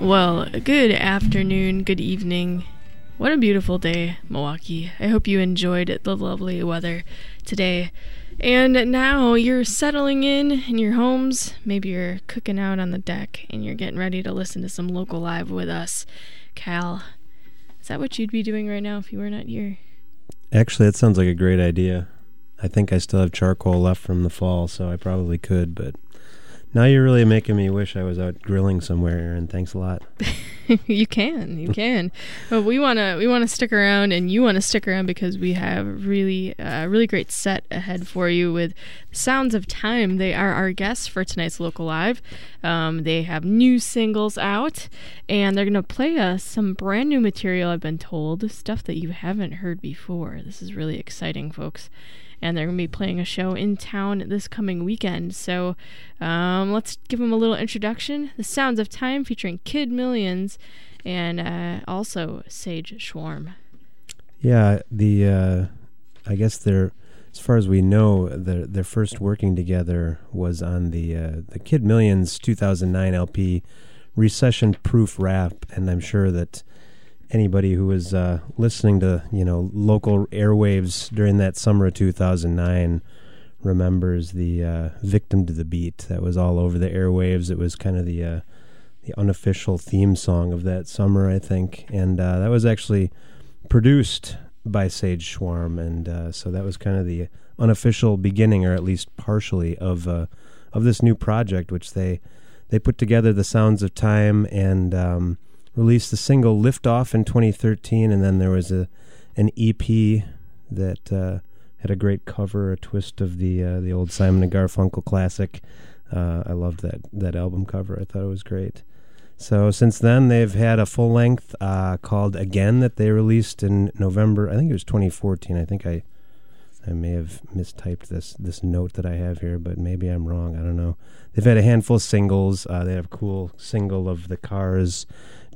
Well, good afternoon, good evening. What a beautiful day, Milwaukee. I hope you enjoyed the lovely weather today. And now you're settling in in your homes. Maybe you're cooking out on the deck and you're getting ready to listen to some local live with us. Cal, is that what you'd be doing right now if you were not here? Actually, that sounds like a great idea. I think I still have charcoal left from the fall, so I probably could, but now you're really making me wish I was out grilling somewhere, and thanks a lot. you can, you can. But we wanna we wanna stick around, and you wanna stick around because we have really a uh, really great set ahead for you with Sounds of Time. They are our guests for tonight's local live. Um, they have new singles out, and they're gonna play us some brand new material. I've been told stuff that you haven't heard before. This is really exciting, folks and they're going to be playing a show in town this coming weekend. So um, let's give them a little introduction. The Sounds of Time featuring Kid Millions and uh, also Sage Schwarm. Yeah, the uh, I guess they're as far as we know, their their first working together was on the uh, the Kid Millions 2009 LP, Recession Proof Rap, and I'm sure that anybody who was uh, listening to you know local airwaves during that summer of 2009 remembers the uh, "Victim to the Beat" that was all over the airwaves. It was kind of the uh, the unofficial theme song of that summer, I think, and uh, that was actually produced by Sage Schwarm, and uh, so that was kind of the unofficial beginning, or at least partially, of uh, of this new project, which they they put together the sounds of time and um, released the single "Lift Off" in 2013, and then there was a an EP that uh, had a great cover, a twist of the uh, the old Simon and Garfunkel classic. Uh, I loved that that album cover. I thought it was great. So since then, they've had a full length uh, called "Again" that they released in November. I think it was 2014. I think I I may have mistyped this this note that I have here, but maybe I'm wrong. I don't know. They've had a handful of singles. Uh, they have a cool single of the Cars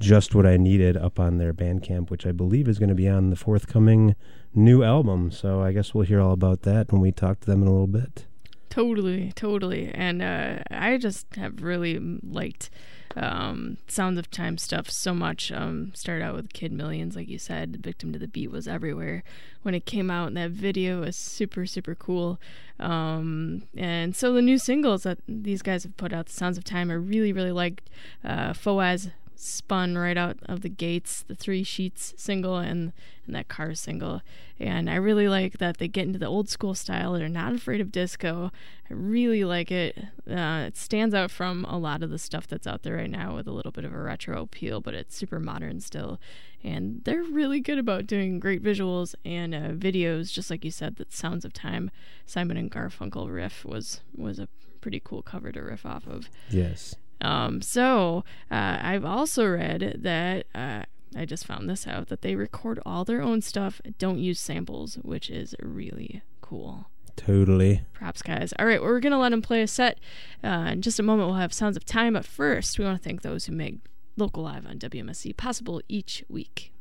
just what I needed up on their Bandcamp, which I believe is going to be on the forthcoming new album. So I guess we'll hear all about that when we talk to them in a little bit. Totally, totally. And uh, I just have really liked um, Sounds of Time stuff so much. Um, started out with Kid Millions, like you said. Victim to the Beat was everywhere when it came out, and that video was super, super cool. Um, and so the new singles that these guys have put out, The Sounds of Time, I really, really liked. Uh, Foaz spun right out of the gates the three sheets single and and that car single. And i really like that they get into the old school style. They're not afraid of disco. I really like it. Uh, it stands out from a lot of the stuff that's out there right now with a little bit of a retro appeal but it's super modern still. And they're really good about doing great visuals and uh, videos just like you said that sounds of time simon and garfunkel riff was was a pretty cool cover to riff off of. Yes um, so uh, I've also read that uh, I just found this out that they record all their own stuff, don't use samples, which is really cool. Totally. Props, guys. All right, well, we're going to let them play a set. Uh, in just a moment, we'll have Sounds of Time. But first, we want to thank those who make Local Live on WMSE possible each week.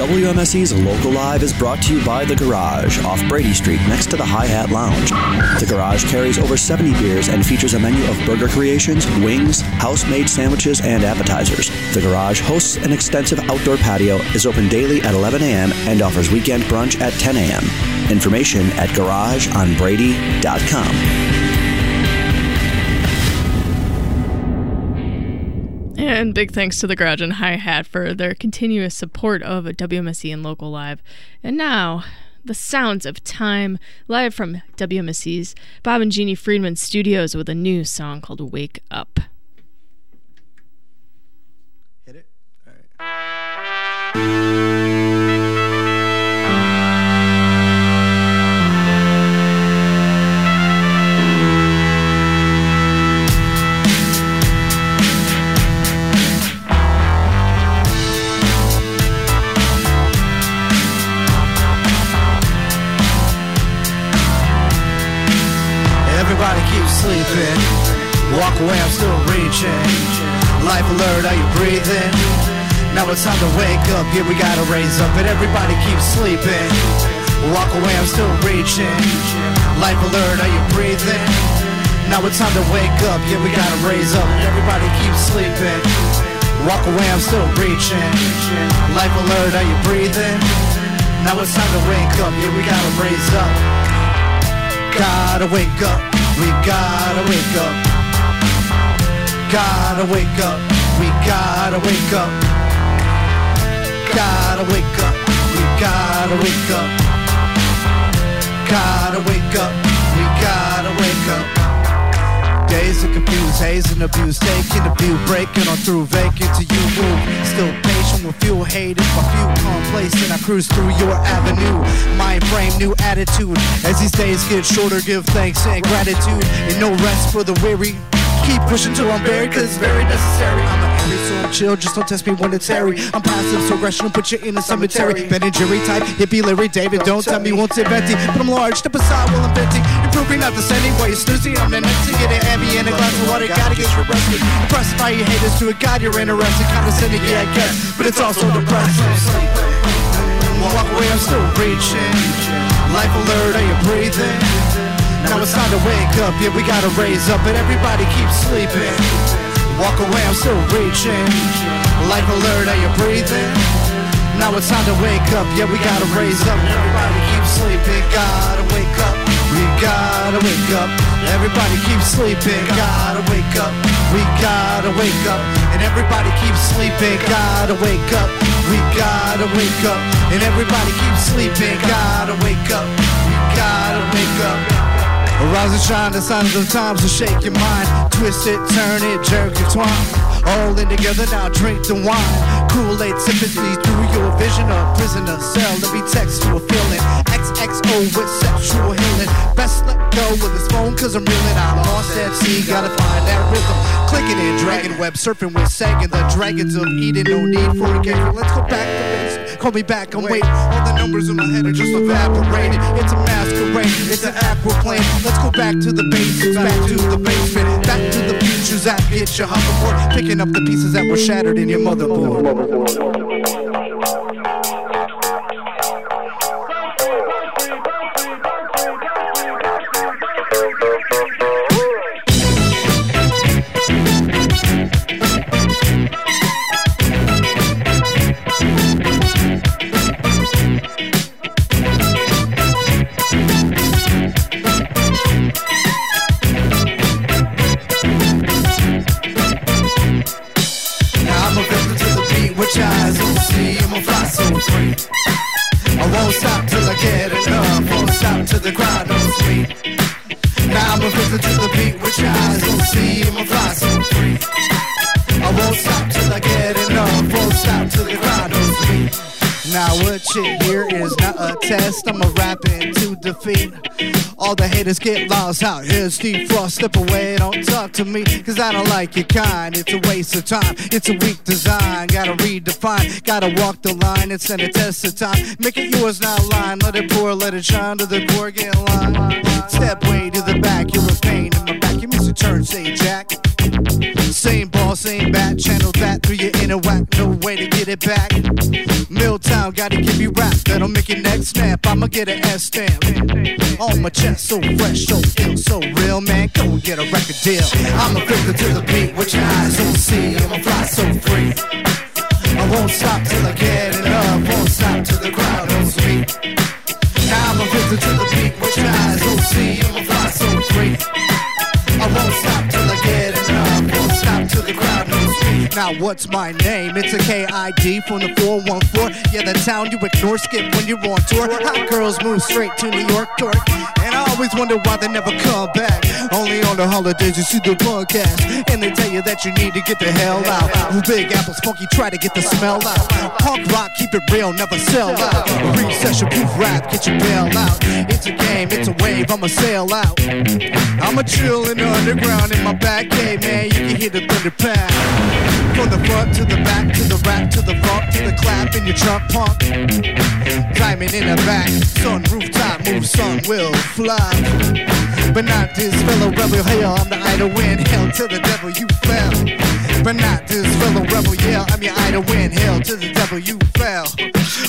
WMSE's Local Live is brought to you by The Garage off Brady Street next to the Hi Hat Lounge. The Garage carries over 70 beers and features a menu of burger creations, wings, house made sandwiches, and appetizers. The Garage hosts an extensive outdoor patio, is open daily at 11 a.m., and offers weekend brunch at 10 a.m. Information at garageonbrady.com. And big thanks to the Garage and Hi Hat for their continuous support of WMSE and Local Live. And now, the sounds of time, live from WMSE's Bob and Jeannie Friedman studios with a new song called Wake Up. Hit it? All right. Walk away, I'm still reaching. Life alert, are you breathing? Now it's time to wake up, yeah, we gotta raise up, and everybody keeps sleeping. Walk away, I'm still reaching. Life alert, are you breathing? Now it's time to wake up, yeah, we gotta raise up. and Everybody keep sleeping. Walk away, I'm still reaching. Life alert, are you breathing? Now it's time to wake up, yeah, we gotta raise up. Gotta wake up, we gotta wake up. Gotta wake up, we gotta wake up. Gotta wake up, we gotta wake up. Gotta wake up, we gotta wake up. Days of confused, haze and abuse, taking the view, breaking on through, vacant to you move. Still patient with fuel hated, my few complacent. I cruise through your avenue. Mind frame, new attitude. As these days get shorter, give thanks and gratitude. And no rest for the weary. Keep pushing till I'm buried, cause it's very necessary. I'm an Aries, so I'm chill, just don't test me when it's hairy. I'm passive, so aggression will put you in a cemetery. Ben and Jerry type, hippie Larry David, don't tell me won't sit venti. But I'm large, step aside while I'm venting. Improving, not descending, while you're snoozing, I'm the next to get heavy in a glass of water, gotta get your rested. Impressed by your haters to a god, you're interested. Condescending, yeah, I guess, but it's also depressing. Walk away, I'm still reaching. Life alert, are you breathing? Now it's time to wake up, yeah, we gotta raise up, but everybody keeps sleeping. Walk away, I'm still reaching. Life alert, are you breathing? Now it's time to wake up, yeah, we gotta raise up, everybody keeps sleeping. Gotta wake up, we gotta wake up. Everybody keeps sleeping, gotta wake up, we gotta wake up. And everybody keeps sleeping, gotta wake up, we gotta wake up. And everybody keeps sleeping, gotta wake up, we gotta wake up. Arise and shine, the signs of times will shake your mind. Twist it, turn it, jerk it, twine. All in together now, drink the wine. Kool-Aid sympathy through your vision of prisoner cell. Let me text you a feeling. XXO with sexual healing. Best let go with this phone, cause I'm reeling. I'm lost sea, gotta find that rhythm. Clicking in, dragon web, surfing with sagging. The dragons of Eden, no need for a game. Let's go back to basics. Call me back, I'm waiting. All the numbers in my head are just evaporated. It's a masquerade, it's an aqua aquaplane. Let's go back to the basics, back to the basement, back to the futures that hit your hoverboard, picking up the pieces that were shattered in your motherboard. Till the crowd knows me. Now I'm a victim to the beat, which eyes don't see. I'm a fly so free. Now what you hear is not a test. I'm a rapping to defeat. All the haters get lost out here. Steve Frost, step away, don't talk to me. Cause I don't like your kind. It's a waste of time. It's a weak design. Gotta redefine. Gotta walk the line and send a test of time. Make it yours, not line. Let it pour, let it shine to the core, get in line. Step way to the back. You're a pain Your turn, say Jack. Same ball, same bat, channel that through your inner whack, no way to get it back. Milltown, gotta give you rap, that'll make your neck snap. I'ma get an S stamp on my chest, so fresh, so ill, so real, man. Go and get a record deal. I'm a victim to the beat, which your eyes don't see. I'ma fly so free. I won't stop till I get enough, won't stop till the crowd knows me. Now I'm a victim to the beat, which your eyes don't see. I'm a fly so free. Won't stop. till Now what's my name? It's a KID from the 414. Yeah, the town you ignore, skip when you're on tour. Hot girls move straight to New York, dork. And I always wonder why they never come back. Only on the holidays you see the podcast. And they tell you that you need to get the hell out. Big Apple's funky, try to get the smell out. Punk rock, keep it real, never sell out. Recession proof rap, get your bail out. It's a game, it's a wave, I'ma sail out. I'ma chill in the underground in my back cave, man. You can hear the thunder pound. From the front to the back, to the rap, to the funk, to the clap in your trunk punk. Diamond in the back, sun rooftop, move, sun will fly. But not this fellow rebel, hell, I'm the idol win. Hell to the devil, you fell. But not this fellow rebel, yeah, I'm your idol win. Hell to the devil, you fell.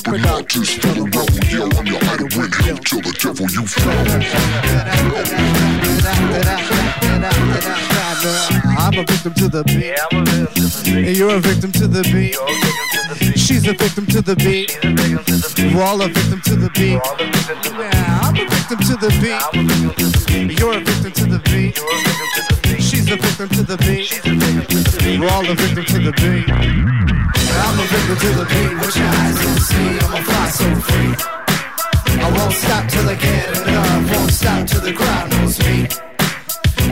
But not this fellow rebel, yeah, I'm your idol win. Hell to the devil, you fell. I'm a victim to the beat. And you're a victim to the beat. She's a victim to the beat. We're all a victim to the beat. Yeah, I'm a victim to the beat. You're a victim to the beat. She's a victim to the beat. We're all a victim to the beat. I'm a victim to the beat. What your eyes don't see, I'ma fly so free. I won't stop till I get enough. Won't stop till the crowd knows me.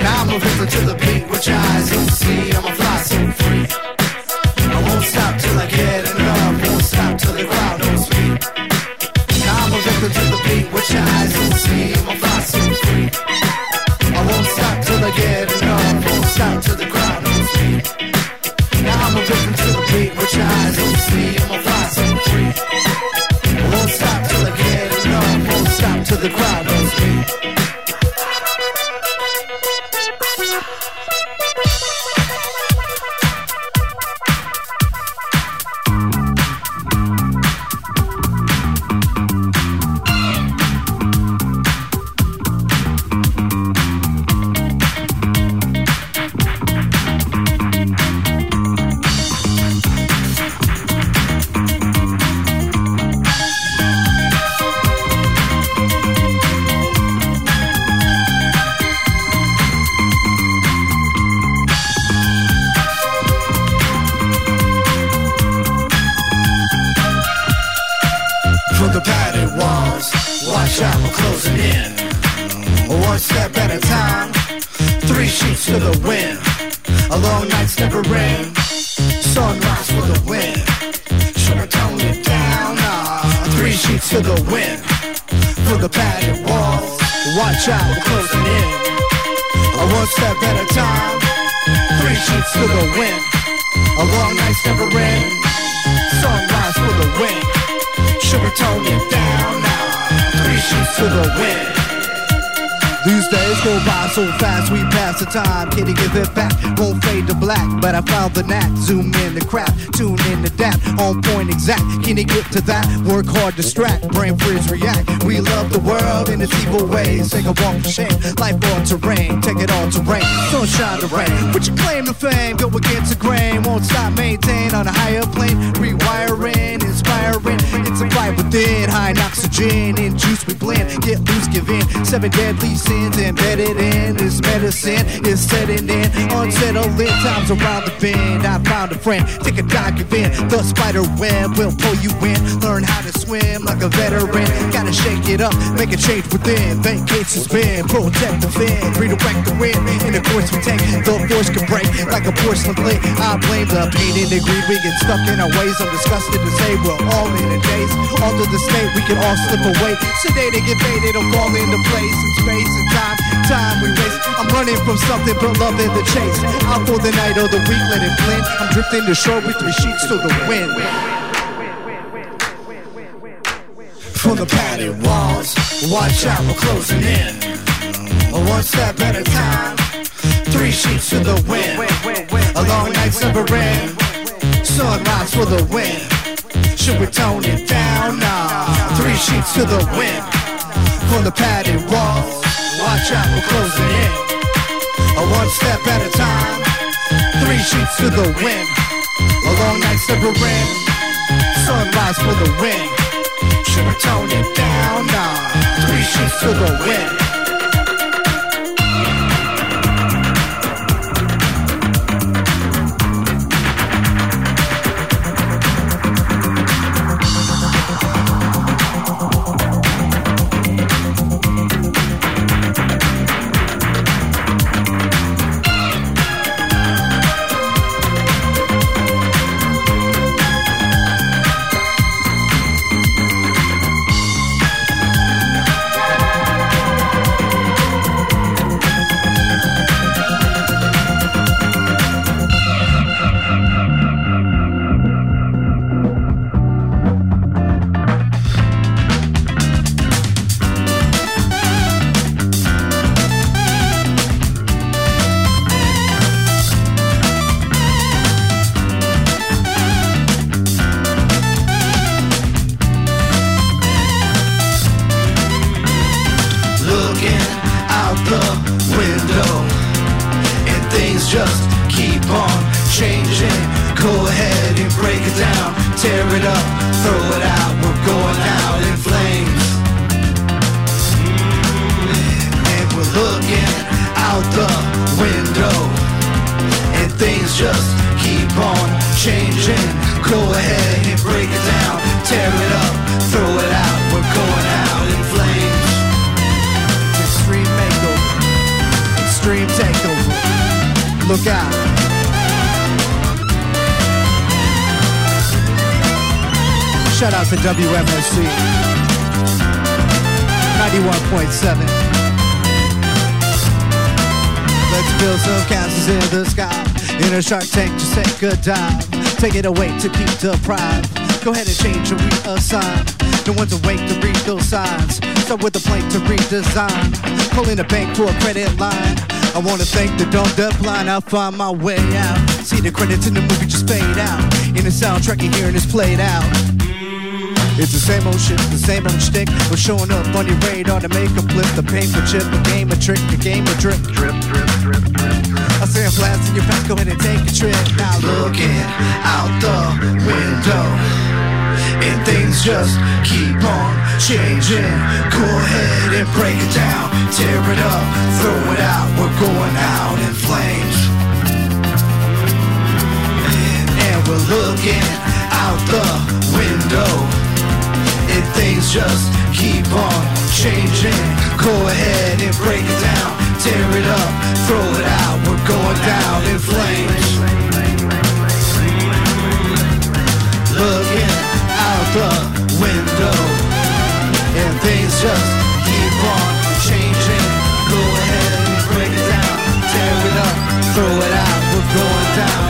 Now I'm a victim to the beat. which eyes don't see, I'ma fly so free. I won't stop till I get enough. Won't stop till the crowd knows me. Now I'm a victim to the beat. Your eyes don't see, I'ma fly so free. I won't stop till I get enough. Won't stop till the crowd knows me. Now I'm a victim to the beat. Your eyes don't see, to the wind. These days go by so fast, we pass the time. Can't give it back, won't fade to black. But I found the knack, zoom in the crap, tune in the dap, on point exact. Can you get to that? Work hard, distract, brain freeze, react. We love the world in its evil ways. Take a walk for shame, life on terrain, take it on terrain. Sunshine to rain, put your claim to fame, go against the grain. Won't stop, maintain on a higher plane. Rewiring, inspiring, it's a fight within. High in oxygen, in juice we blend. Get loose, give in. Seven deadly sins embedded in this medicine is setting in. Unsettling times around the bend. I found a friend, take a dive, in. The spider web will pull you in. Learn how to swim like a veteran. Gotta shake it up, make a change within. Vacate, suspend, protect the fin, redirect the wind. In the course we take, the force can break like a porcelain plate. I blame the pain and the greed. We get stuck in our ways. I'm disgusted to say we're all in a daze. Alter the state, we can all slip away. Sedated, get faded, or fall into place in space time. Time we waste. I'm running from something, but love in the chase. Out for the night or the week, let it blend. I'm drifting to shore with three sheets to the wind. From the padded walls, watch out, we're closing in. One step at a time, three sheets to the wind. A long night's never end. Sunrise for the wind. Should we tone it down? Nah, three sheets to the wind. From the padded walls, watch out, we're closing in. A one step at a time, three sheets to the wind. A long night's never end. Sunrise for the wind. Should we tone it down? Nah, three sheets to the wind. Shark tank, just take a dive. Take it away to keep deprived. Go ahead and change and reassign. No one's awake to read those signs. Start with a blank to redesign. Calling the bank for a credit line. I wanna thank the dumb line. I'll find my way out. See the credits in the movie just fade out. In the soundtrack, you're hearing this played out. It's the same old shit, the same old shtick. We're showing up on your radar to make a flip, the paper chip, a game, a trick, a game, a drip, drip, drip, drip, drip. I a blast in your pants, go ahead and take a trip. Now looking out the window, and things just keep on changing. Go ahead and break it down, tear it up, throw it out. We're going out in flames, and we're looking out the window and things just keep on changing. Go ahead and break it down, tear it up, throw it out. We're going down in flames. Looking out the window, and things just keep on changing. Go ahead and break it down, tear it up, throw it out. We're going down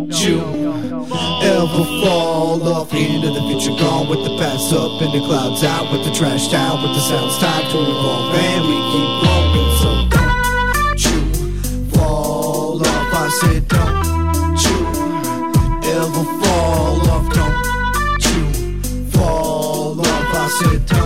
you ever fall off. Into the future, gone with the past up in the clouds, out with the trash down, with the sounds time to evolve, and we keep growing. So don't you fall off. I said, don't you ever fall off. Don't you fall off. I said,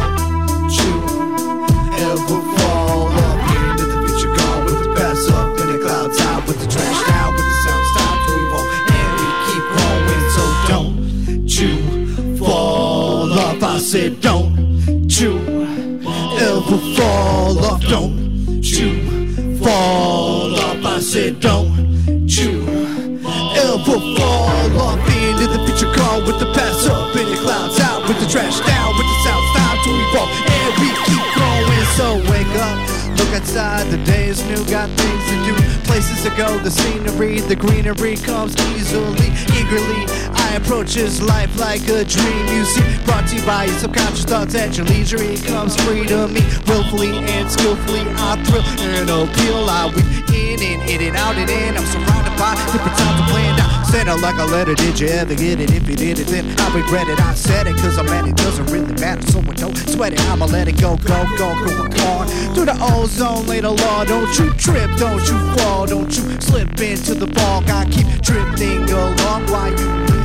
the day is new, got things to do, places to go, the scenery, the greenery comes easily, eagerly. I approach this life like a dream, you see, brought to you by your subconscious thoughts at your leisure. It comes free to me, willfully and skillfully. I thrill and appeal, I weave in and in and out and in. I'm surrounded by different times of planned out. Send it like a letter, did you ever get it? If you did it, then I regret it. I said it, cause I'm at it, doesn't really matter. So I don't sweat it, I'ma let it go, go, go, go, on. Through the ozone, lay the law. Don't you trip, don't you fall, don't you slip into the fog. I keep drifting along while you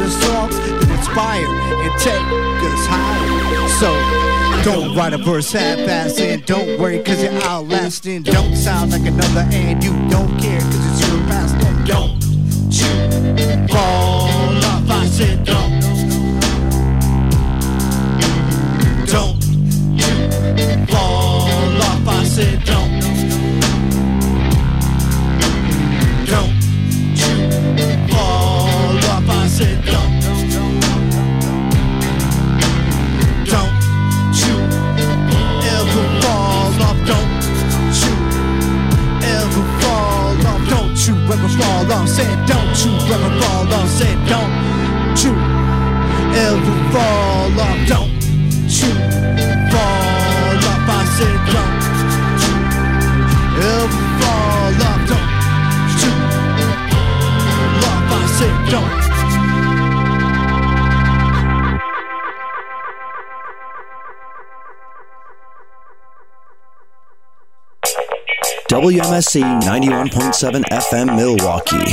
listen songs that inspire and take us higher. So, don't write a verse half-assed and don't worry cause you're outlasting. Don't sound like another and you don't care cause it's your past. And don't you fall off. I said don't. Don't you fall off. I said. Don't said, don't, don't you ever fall off, don't you ever fall off, don't you ever fall off, said, don't you ever fall off, said, don't you ever fall WMSE 91.7 FM Milwaukee.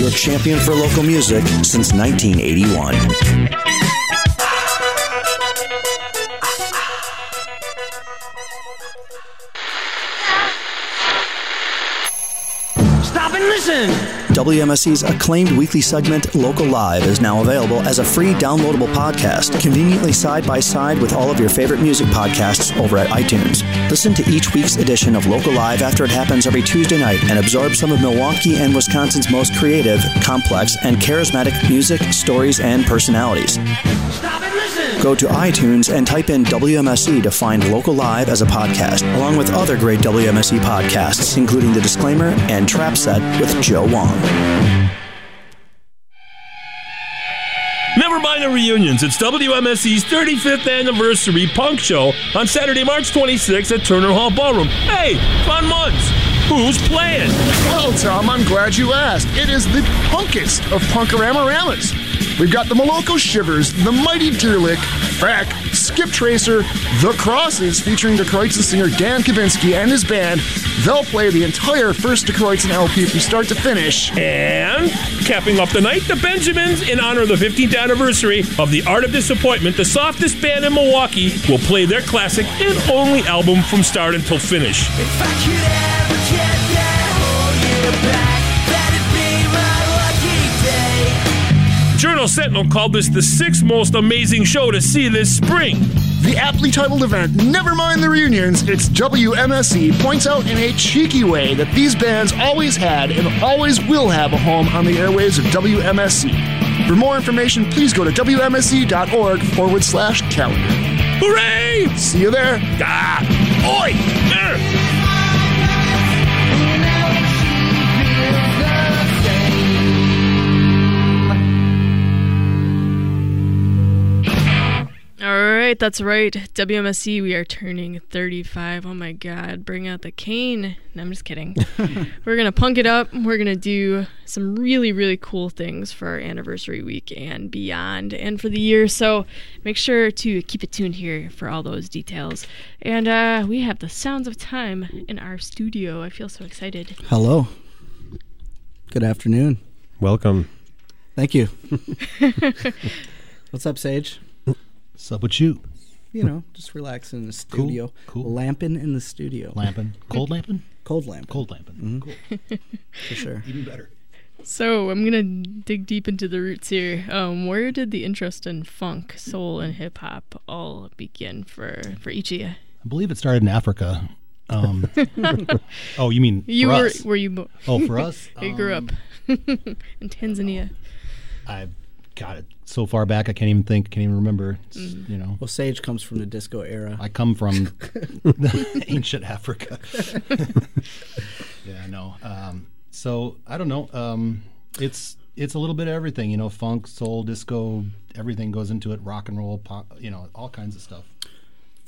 Your champion for local music since 1981. Stop and listen. WMSE's acclaimed weekly segment, Local Live, is now available as a free downloadable podcast, conveniently side by side with all of your favorite music podcasts over at iTunes. Listen to each week's edition of Local Live after it happens every Tuesday night and absorb some of Milwaukee and Wisconsin's most creative, complex, and charismatic music, stories, and personalities. Stop and listen. Go to iTunes and type in WMSE to find Local Live as a podcast, along with other great WMSE podcasts, including The Disclaimer and Trap Set with Joe Wong. Never mind the reunions. It's WMSE's 35th anniversary punk show on Saturday, March 26th at Turner Hall Ballroom. Hey, fun months. Who's playing? Well, Tom, I'm glad you asked. It is the punkest of Punkorama-ramas. We've got the Maloko Shivers, the Mighty Deerlick, Frack, Skip Tracer, The Crosses, featuring Die Kreuzen singer Dan Kubinski and his band. They'll play the entire first Die Kreuzen LP from start to finish. And capping off the night, the Benjamins, in honor of the 15th anniversary of The Art of Disappointment, the softest band in Milwaukee, will play their classic and only album from start until finish. Journal Sentinel called this the sixth most amazing show to see this spring. The aptly titled event, Never Mind the Reunions, it's WMSE, points out in a cheeky way that these bands always had and always will have a home on the airwaves of WMSE. For more information, please go to WMSE.org forward slash calendar. Hooray! See you there. Ah! Oi! Right, that's right. WMSE, we are turning 35. Oh my God, bring out the cane. No, I'm just kidding. We're going to punk it up. We're going to do some really, really cool things for our anniversary week and beyond and for the year. So make sure to keep it tuned here for all those details. And uh, we have the sounds of time in our studio. I feel so excited. Hello. Good afternoon. Welcome. Thank you. What's up, Sage? What's up with you? You know, just relaxing in the studio. cool. Lamping in the studio. Lamping. Cold lamping? Cold lamp. Cold lamping. Cool. For sure. Even better. So I'm gonna dig deep into the roots here. Um, where did the interest in funk, soul, and hip hop all begin for for each of you? I believe it started in Africa. Um, oh, you mean You for were us? were you? Bo- Oh, for us? you grew up Um, in Tanzania. I got it so far back I can't even think, can't even remember. It's, Mm-hmm. You know, Well, Sage comes from the disco era. I come from ancient Africa. yeah, no. Um, so I don't know. Um, it's it's a little bit of everything. You know, funk, soul, disco, everything goes into it. Rock and roll, pop. You know, all kinds of stuff.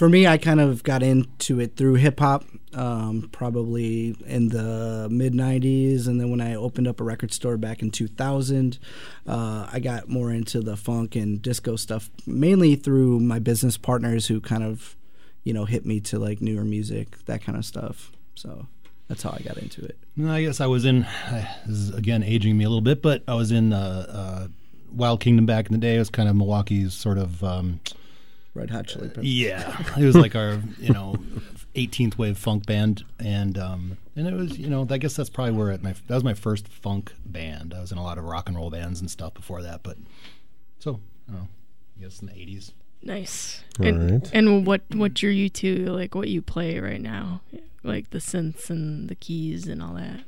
For me, I kind of got into it through hip hop, um, probably in the mid 90s. And then when I opened up a record store back in 2000, uh, I got more into the funk and disco stuff, mainly through my business partners who kind of, you know, hit me to like newer music, that kind of stuff. So that's how I got into it. I guess I was in. This is again aging me a little bit, but I was in uh, uh, Wild Kingdom back in the day. It was kind of Milwaukee's sort of. Um, Red Hot Chili Peppers. yeah, it was like our you know 18th wave funk band, and um, and it was you know I guess that's probably where it, my that was my first funk band. I was in a lot of rock and roll bands and stuff before that, but so I don't know. I guess in the 80s. Nice. All and, right. and what what drew you to like what you play right now, like the synths and the keys and all that.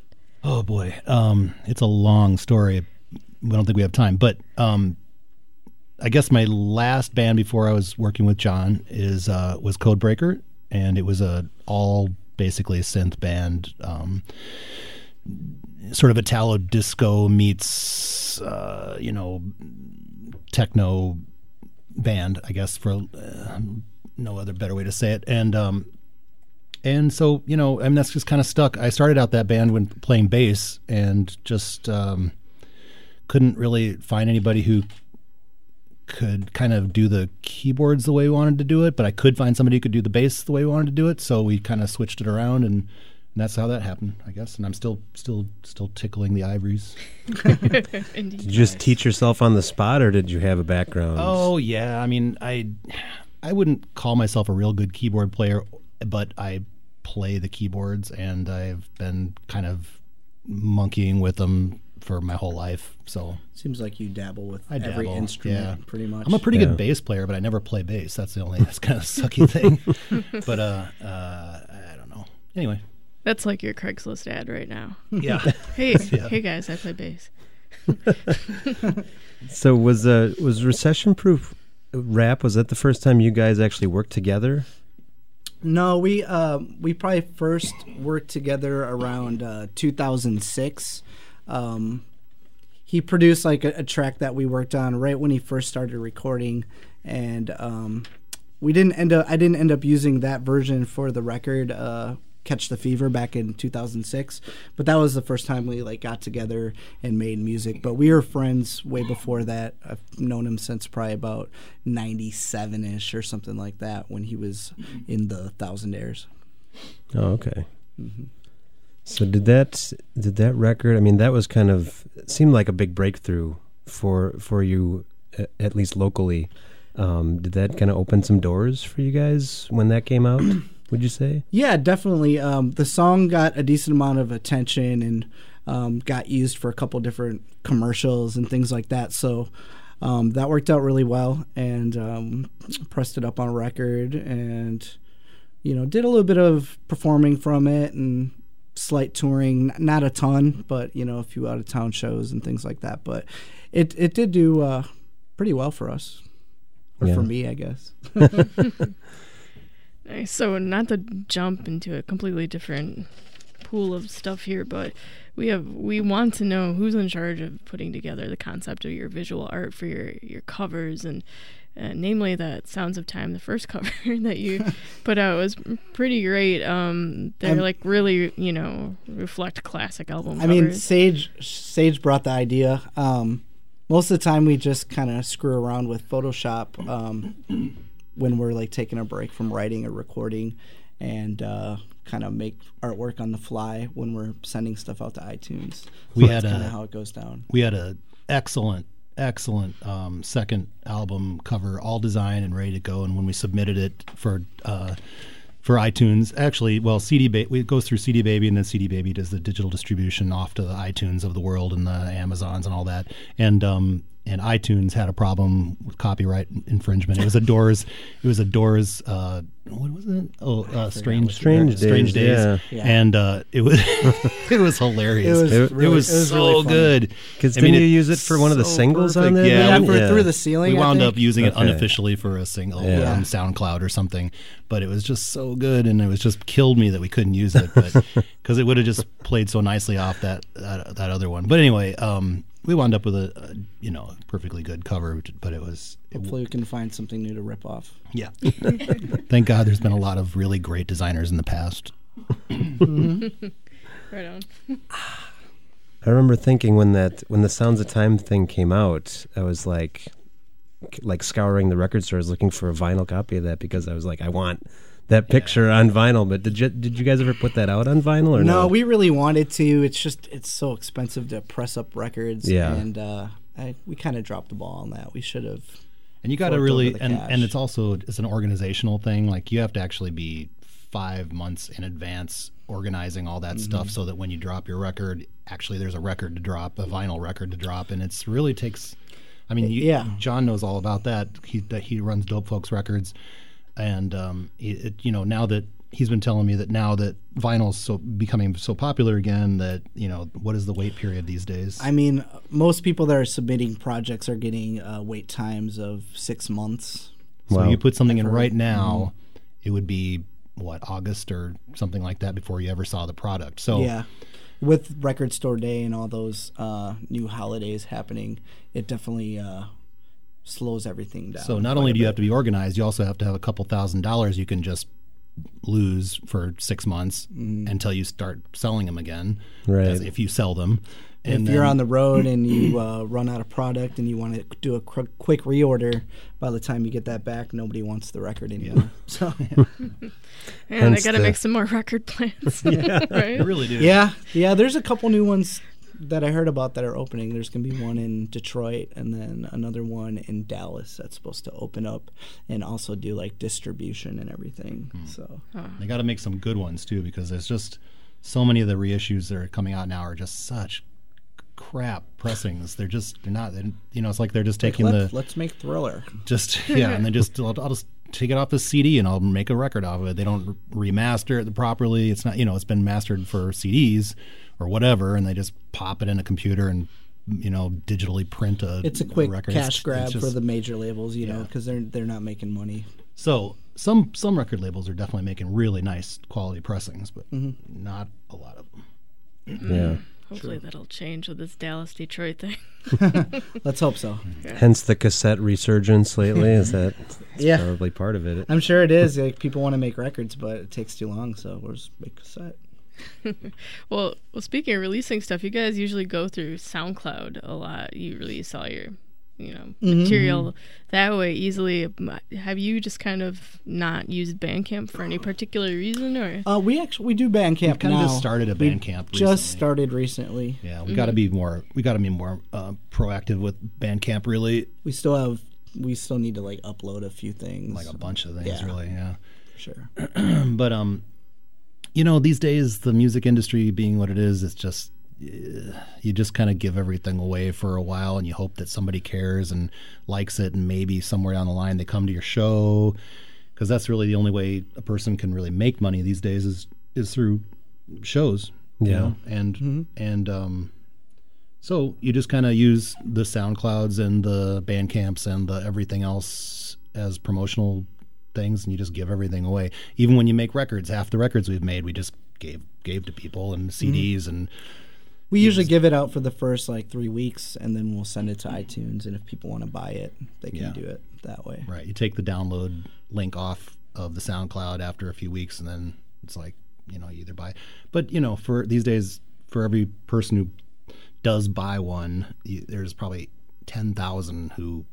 Oh boy, um, it's a long story. I don't think we have time, but um, I guess my last band before I was working with John is uh, was Codebreaker, and it was a all basically synth band, um, sort of Italo disco meets uh, you know techno band, I guess for uh, no other better way to say it, and um, and so you know, I mean, that's just kind of stuck. I started out that band when playing bass, and just um, couldn't really find anybody who could kind of do the keyboards the way we wanted to do it. But I could find somebody who could do the bass the way we wanted to do it. So we kind of switched it around, and And that's how that happened, I guess. And I'm still, still, still tickling the ivories. Did you just teach yourself on the spot, or did you have a background? Oh yeah, I mean, I, I wouldn't call myself a real good keyboard player, but I play the keyboards, and I've been kind of monkeying with them for my whole life. So Seems like you dabble with I every dabble, instrument, yeah. pretty much. I'm a pretty Yeah. good bass player, but I never play bass. That's the only that's kind of sucky thing. but uh, uh, I don't know. Anyway, That's like your Craigslist ad right now. yeah. Hey, Yeah. hey guys, I play bass. So was uh was recession proof rap? Was that the first time you guys actually worked together? No, we uh, we probably first worked together around uh, 2006. Um, he produced like a, a track that we worked on right when he first started recording, and um, we didn't end up. I didn't end up using that version for the record. Uh, Catch the Fever back in 2006, but that was the first time we like got together and made music. But we were friends way before that. I've known him since probably about 97 ish or something like that when he was in the Thousand Airs. Oh, okay. So did that did that record? I mean, that was kind of seemed like a big breakthrough for for you, at least locally. Um, did that kind of open some doors for you guys when that came out? Would you say? Yeah, definitely. Um, the song got a decent amount of attention and um, got used for a couple different commercials and things like that. So um, that worked out really well, and um, pressed it up on record, and you know did a little bit of performing from it and slight touring, not a ton, but you know a few out of town shows and things like that. But it it did do uh, pretty well for us, or Yeah. for me, I guess. Nice. So not to jump into a completely different pool of stuff here, but we have we want to know who's in charge of putting together the concept of your visual art for your your covers and uh, namely that Sounds of Time, the first cover that you put out was pretty great. Um, they're I'm- like really, you know, reflect classic album. I mean. Sage Sage brought the idea. Um, most of the time, we just kind of screw around with Photoshop um, when we're like taking a break from writing or recording, and uh, kind of make artwork on the fly when we're sending stuff out to iTunes. We So had that's kind a- of how it goes down. we had a excellent excellent um, second album cover all designed and ready to go. And when we submitted it for uh, for iTunes actually well CD Baby it goes through CD Baby and then CD Baby does the digital distribution off to the iTunes of the world and the Amazons and all that. And um, and iTunes had a problem with copyright infringement. It was a Doors. It was a Doors. Uh, what was it? Oh, uh, strange, Strange strange Days, days. yeah. Yeah. And uh, it was it was hilarious. It was it, really- was it was so really good. Because I didn't mean, you use it for one of the so singles on there? Yeah, Yeah, we, for Through the Ceiling. we I wound think. up using it unofficially for a single Yeah. on SoundCloud or something. But it was just so good, and it was just killed me that we couldn't use it, because it would have just played so nicely off that, that that other one. But anyway, um, we wound up with a, a you know perfectly good cover, but it was it, Hopefully, we can find something new to rip off. yeah. Thank God, there's been a lot of really great designers in the past. right on. I remember thinking when that when the Sounds of Time thing came out, I was like, like scouring the record stores looking for a vinyl copy of that because I was like, I want that picture on vinyl. But did you did you guys ever put that out on vinyl or no? No, we really wanted to. It's just it's so expensive to press up records. Yeah. and uh, I, we kind of dropped the ball on that. We should have. And you got to really, and, cash. and it's also it's an organizational thing. Like you have to actually be five months in advance organizing all that Mm-hmm. stuff so that when you drop your record, actually there's a record to drop, a vinyl record to drop, and it's really takes. I mean, you, Yeah. John knows all about that. He that he runs Dope Folks Records, and um, it, it, you know now that he's been telling me that now that vinyl's so becoming so popular again, that you know what is the wait period these days? I mean, most people that are submitting projects are getting uh, wait times of six months. So Wow. you put something in I've heard. right now, Mm-hmm. it would be what August or something like that before you ever saw the product. So Yeah, with Record Store Day and all those uh, new holidays happening, it definitely uh, slows everything down. so not only do you have to be organized, you also have to have a couple thousand dollars you can just lose for six months Mm-hmm. until you start selling them again. Right. if you sell them. And if you're on the road and you uh, run out of product and you want to do a cr- quick reorder, by the time you get that back, nobody wants the record anymore. So Man, they Hence got to make some more record plans. right? I really do. yeah, yeah. There's a couple new ones that I heard about that are opening. There's gonna be one in Detroit and then another one in Dallas that's supposed to open up and also do like distribution and everything. Hmm. So They got to make some good ones too, because there's just so many of the reissues that are coming out now are just such crap pressings. They're just they're not. They're, you know, it's like they're just taking Let, the let's make Thriller. just yeah, and then just I'll, I'll just take it off the CD and I'll make a record off of it. They don't remaster it properly. It's not you know it's been mastered for CDs or whatever, and they just pop it in a computer and you know digitally print a. It's a quick record. cash It's- grab it's for the major labels, you know, because they're they're not making money. So some some record labels are definitely making really nice quality pressings, but Mm-hmm. not a lot of them. Yeah. Hopefully that'll change with this Dallas Detroit thing. Let's hope so. Hence the cassette resurgence lately. Is that that's Yeah. probably part of it? I'm sure it is. Like people want to make records, but it takes too long, so we'll just make a set. Well, well, speaking of releasing stuff, you guys usually go through SoundCloud a lot. You release all your, you know, material that way easily. Have you just kind of not used Bandcamp for any particular reason, or Uh, we actually we do Bandcamp We've kind now. of just started a We Bandcamp Just recently. started recently. Yeah, we got to be more. We got to be more uh, proactive with Bandcamp. Really, We still have. We still need to like upload a few things. like a bunch of things. Yeah. Really, yeah. for sure. But um, you know, these days the music industry being what it is, it's just eh, you just kind of give everything away for a while, and you hope that somebody cares and likes it, and maybe somewhere down the line they come to your show, because that's really the only way a person can really make money these days is is through shows. you Yeah. know? and and um. So you just kind of use the SoundClouds and the Bandcamps and the everything else as promotional things, and you just give everything away. Even when you make records, half the records we've made, we just gave gave to people and mm-hmm. CDs and We usually give it out for the first like three weeks, and then we'll send it to iTunes. And if people want to buy it, they can Yeah. do it that way. right. You take the download link off of the SoundCloud after a few weeks, and then it's like you know you either buy. But you know, for these days, for every person who does buy one, you, there's probably ten thousand who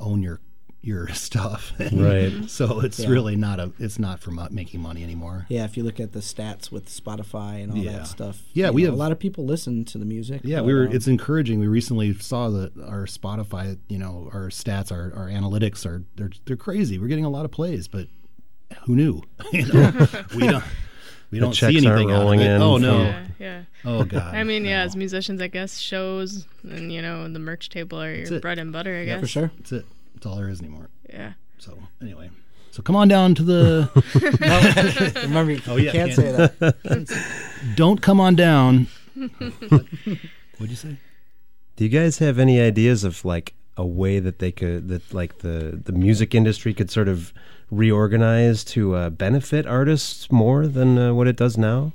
own your your stuff. Right. so it's Yeah. really not a. It's not for mo- making money anymore. Yeah, if you look at the stats with Spotify and all Yeah. that stuff. Yeah, we know, have- a lot of people listen to the music. Yeah, but, we were. um, It's encouraging. We recently saw that our Spotify, you know, our stats, our, our analytics are they're they're crazy. We're getting a lot of plays, but who knew? you know, we don't we don't see checks aren't anything out of rolling it. in Oh no! yeah, yeah. Oh god! I mean, yeah, no. as musicians, I guess shows and you know the merch table are your it. bread and butter. I guess for sure. that's it. That's all there is anymore. Yeah. So anyway, so come on down to the. Remember, you Oh, yeah, can't can't- say that. don't come on down. What'd you say? Do you guys have any ideas of like a way that they could that like the the music industry could sort of reorganize to uh, benefit artists more than uh, what it does now,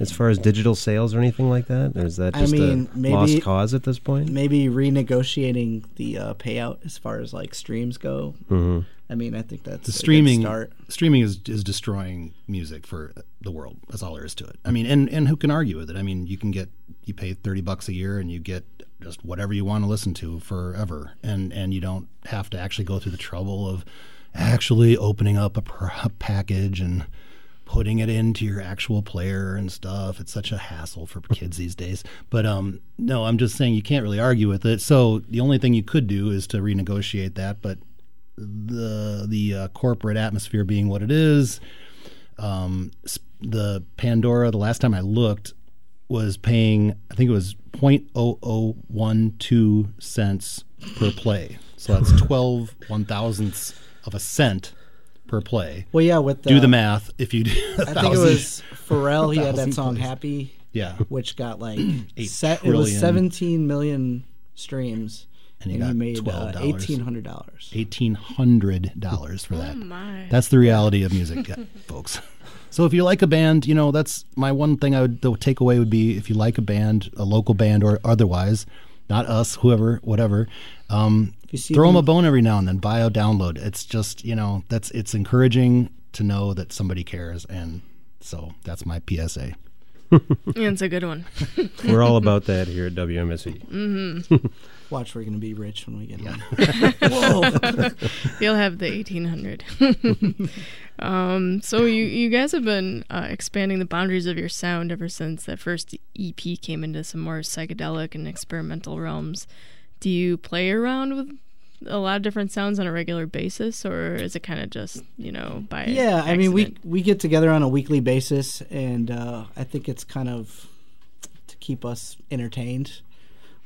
as far as digital sales or anything like that? Or is that I just mean, a maybe- lost cause at this point? Maybe renegotiating the uh, payout as far as like streams go. hmm I mean, I think that's the a good streaming start. streaming is is destroying music for the world. That's all there is to it. I mean, and and who can argue with it? I mean, you can get you pay thirty bucks a year and you get just whatever you want to listen to forever, and and you don't have to actually go through the trouble of actually opening up a, pr- a package and putting it into your actual player and stuff. It's such a hassle for kids these days. But um, no, I'm just saying you can't really argue with it. So the only thing you could do is to renegotiate that. But the the uh, corporate atmosphere being what it is, um, the Pandora. The last time I looked was paying, I think it was 0.0012 cents per play. So that's 12 one thousandths of a cent per play. Well, yeah, with the, do the math. If you do, a I think it was Pharrell. He had that song plays. "Happy," yeah, which got like Eight set. It was 17 million streams, And and, you he made uh, $12. eighteen hundred dollars. eighteen hundred dollars for that. Oh my. That's the reality of music, folks. So if you like a band, you know that's my one thing I would the takeaway would be if you like a band, a local band or otherwise, not us, whoever, whatever. Um, you see throw them a bone every now and then. Bio download. It's just you know that's it's encouraging to know that somebody cares, and so that's my PSA. Yeah, it's a good one. We're all about that here at WMSE. hmm Watch, we're gonna be rich when we get home. Whoa. You'll have the 1800. um, so you you guys have been uh, expanding the boundaries of your sound ever since that first EP came into some more psychedelic and experimental realms. Do you play around with a lot of different sounds on a regular basis, or is it kind of just you know by yeah i mean we we get together on a weekly basis and uh, i think it's kind of to keep us entertained.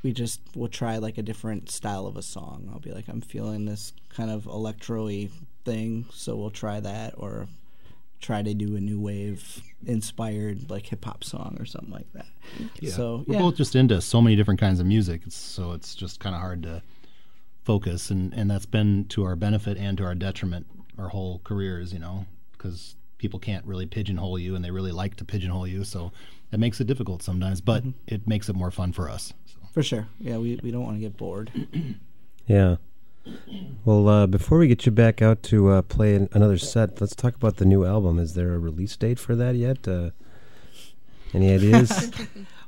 We just will try like a different style of a song. I'll be like i'm feeling this kind of electro-y thing so we'll try that or try to do a new wave inspired like hip-hop song or something like that so we're yeah. both just into so many different kinds of music, so it's just kind of hard to focus, and and that's been to our benefit and to our detriment our whole careers, you know, because people can't really pigeonhole you, and they really like to pigeonhole you, so it makes it difficult sometimes, but mm-hmm. it makes it more fun for us. for sure yeah we, we don't want to get bored Yeah. Well, uh, before we get you back out to uh, play an- another set, let's talk about the new album. Is there a release date for that yet? Uh, any ideas?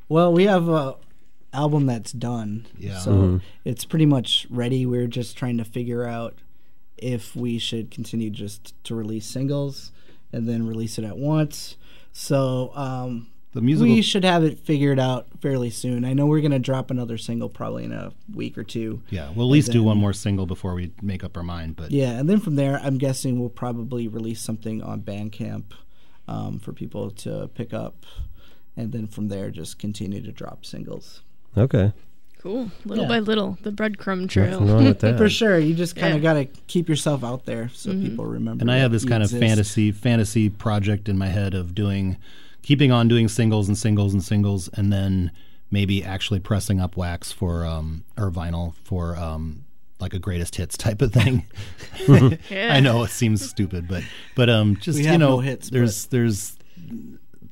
Well, we have a album that's done. Yeah. So Mhm. it's pretty much ready. We're just trying to figure out if we should continue just to release singles and then release it at once. So um, The musical- we should have it figured out fairly soon. I know we're gonna drop another single probably in a week or two. Yeah, we'll at least And do one more single before we make up our mind, but Yeah, and then from there, I'm guessing we'll probably release something on Bandcamp um, for people to pick up, and then from there, just continue to drop singles. okay. Cool. Little Yeah. by little, the breadcrumb trail. Wrong with that. For sure, you just kind Yeah. of got to keep yourself out there so Mhm. people remember. and I have this you kind of fantasy fantasy project in my head of doing keeping on doing singles and singles and singles and then maybe actually pressing up wax for um or vinyl for um like a greatest hits type of thing. Yeah. I know it seems stupid, but but um just We you know no hits, there's there's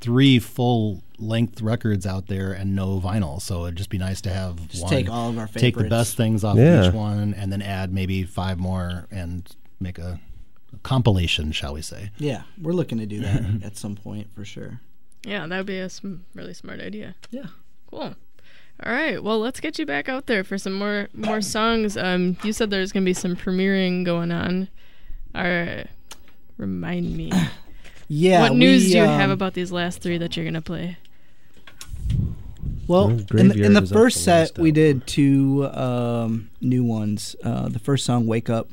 three full length records out there and no vinyl, so it'd just be nice to have Just one. take all of our favorites. take the best things off Yeah. each one and then add maybe five more and make a compilation, shall we say? Yeah, we're looking to do that at some point for sure. Yeah, that would be a sm- really smart idea. Yeah. Cool. All right. Well, let's get you back out there for some more more songs. Um, you said there's gonna be some premiering going on. All right. Remind me. Yeah. what news we, do you um, have about these last three that you're gonna play? Well, Well, in the, in the first the set, we did two um, new ones. Uh, the first song, "Wake Up,"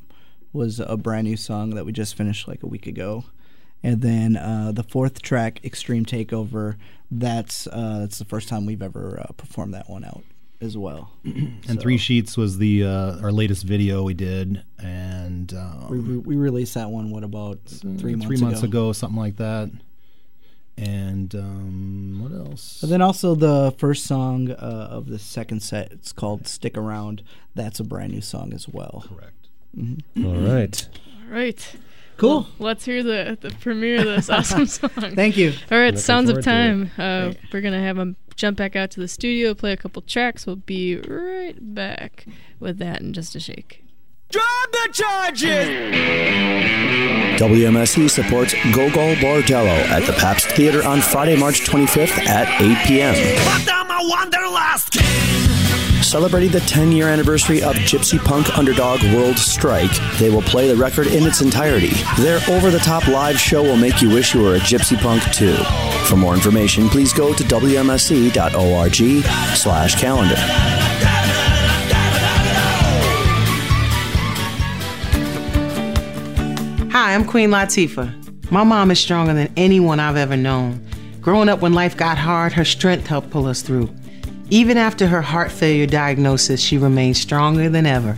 was a brand new song that we just finished like a week ago, and then uh, the fourth track, "Extreme Takeover," that's uh, that's the first time we've ever uh, performed that one out as well. And Three Sheets was the uh, our latest video we did, and um, We, we, we released that one. What about three months three months ago? ago, something like that. And um, what else? And then also the first song uh, of the second set, it's called "Stick Around." That's a brand new song as well. Correct. All right. All right. Cool. Well, let's hear the the premiere of this awesome song. Thank you. All right, Looking Sounds of forward to Time. Uh, we're gonna have them jump back out to the studio, play a couple tracks. We'll be right back with that in just a shake. Drop the charges! WMSE supports Gogol Bordello at the Pabst Theater on Friday, March 25th at 8 p.m. But I'm a wanderlust! Celebrating the 10 year anniversary of Gypsy Punk Underdog World Strike, they will play the record in its entirety. Their over the top live show will make you wish you were a Gypsy Punk too. For more information, please go to wmse.org slash calendar. Hi, I'm Queen Latifah. My mom is stronger than anyone I've ever known. Growing up when life got hard, her strength helped pull us through. Even after her heart failure diagnosis, she remains stronger than ever.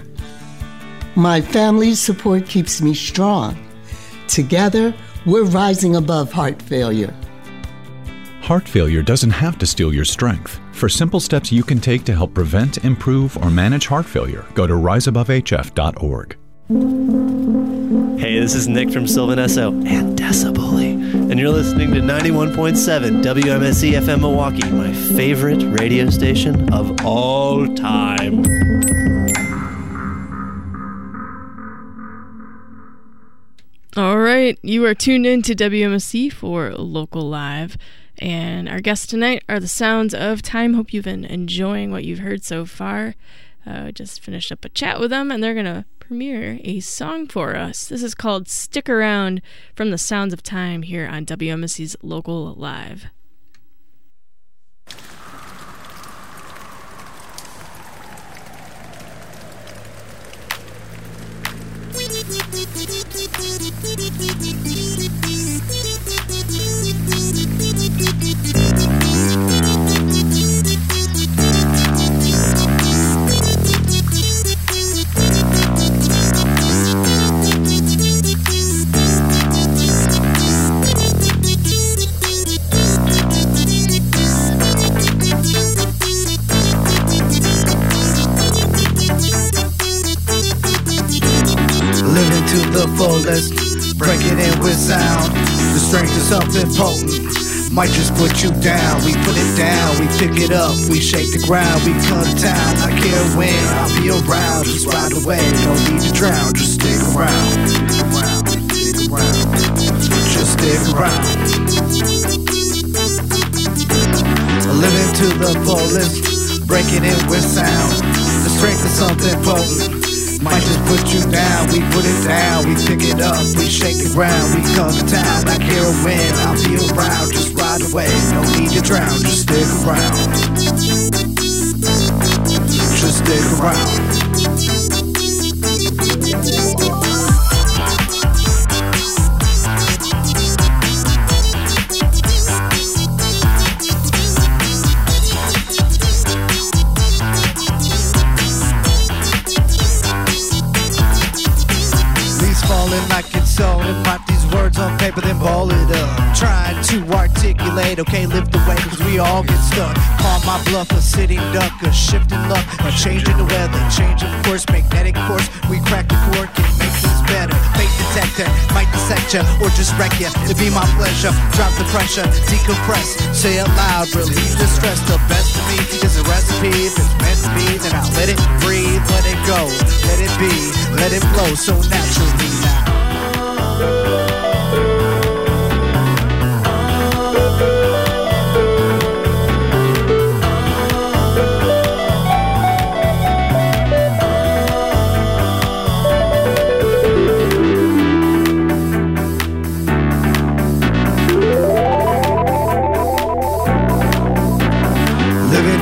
My family's support keeps me strong. Together, we're rising above heart failure. Heart failure doesn't have to steal your strength. For simple steps you can take to help prevent, improve, or manage heart failure, go to riseabovehf.org. Hey, this is Nick from Sylvan Esso and Decibully, and you're listening to 91.7 WMSE FM Milwaukee, my favorite radio station of all time. All right, you are tuned in to WMSE for Local Live. And our guests tonight are the Sounds of Time. Hope you've been enjoying what you've heard so far. Uh, just finished up a chat with them, and they're going to premiere a song for us. This is called Stick Around from the Sounds of Time here on WMSE's Local Live. Pick it up, we shake the ground, we come to town. I care when, I'll be around. Just ride away, no need to drown. Just stick around. Stick stick around. Just stick around. Living to the fullest, breaking it with sound. The strength is something potent. Might just put you down, we put it down, we pick it up, we shake the ground, we come to town, here a win, I'll be around, just ride away, no need to drown, just stick around. Just stick around. Trying to articulate, okay, lift the weight, cause we all get stuck. Call my bluff a sitting duck, a shifting luck, a change in the weather, change of course, magnetic force. We crack the cork and make things better. Fake detector, might dissect ya, or just wreck ya. It'd be my pleasure. Drop the pressure, decompress, say it loud, relieve the stress. The best of me is a recipe. If it's meant to be, then I'll let it breathe, let it go, let it be, let it flow so naturally now.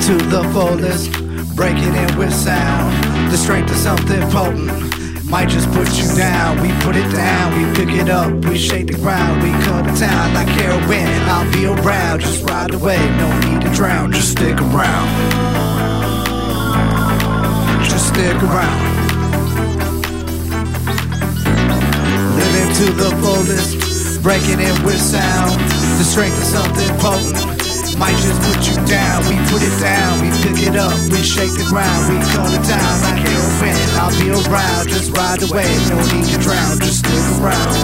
To the fullest, breaking it with sound. The strength of something potent. Might just put you down. We put it down, we pick it up, we shake the ground, we come to town I care when I'll be around, just ride away, no need to drown, just stick around. Just stick around. Living to the fullest, breaking it with sound. The strength of something potent might just put you down. We put it down, we pick it up, we shake the ground, we call it to town like heroin. I'll be around, just ride away, no need to drown, just stick around.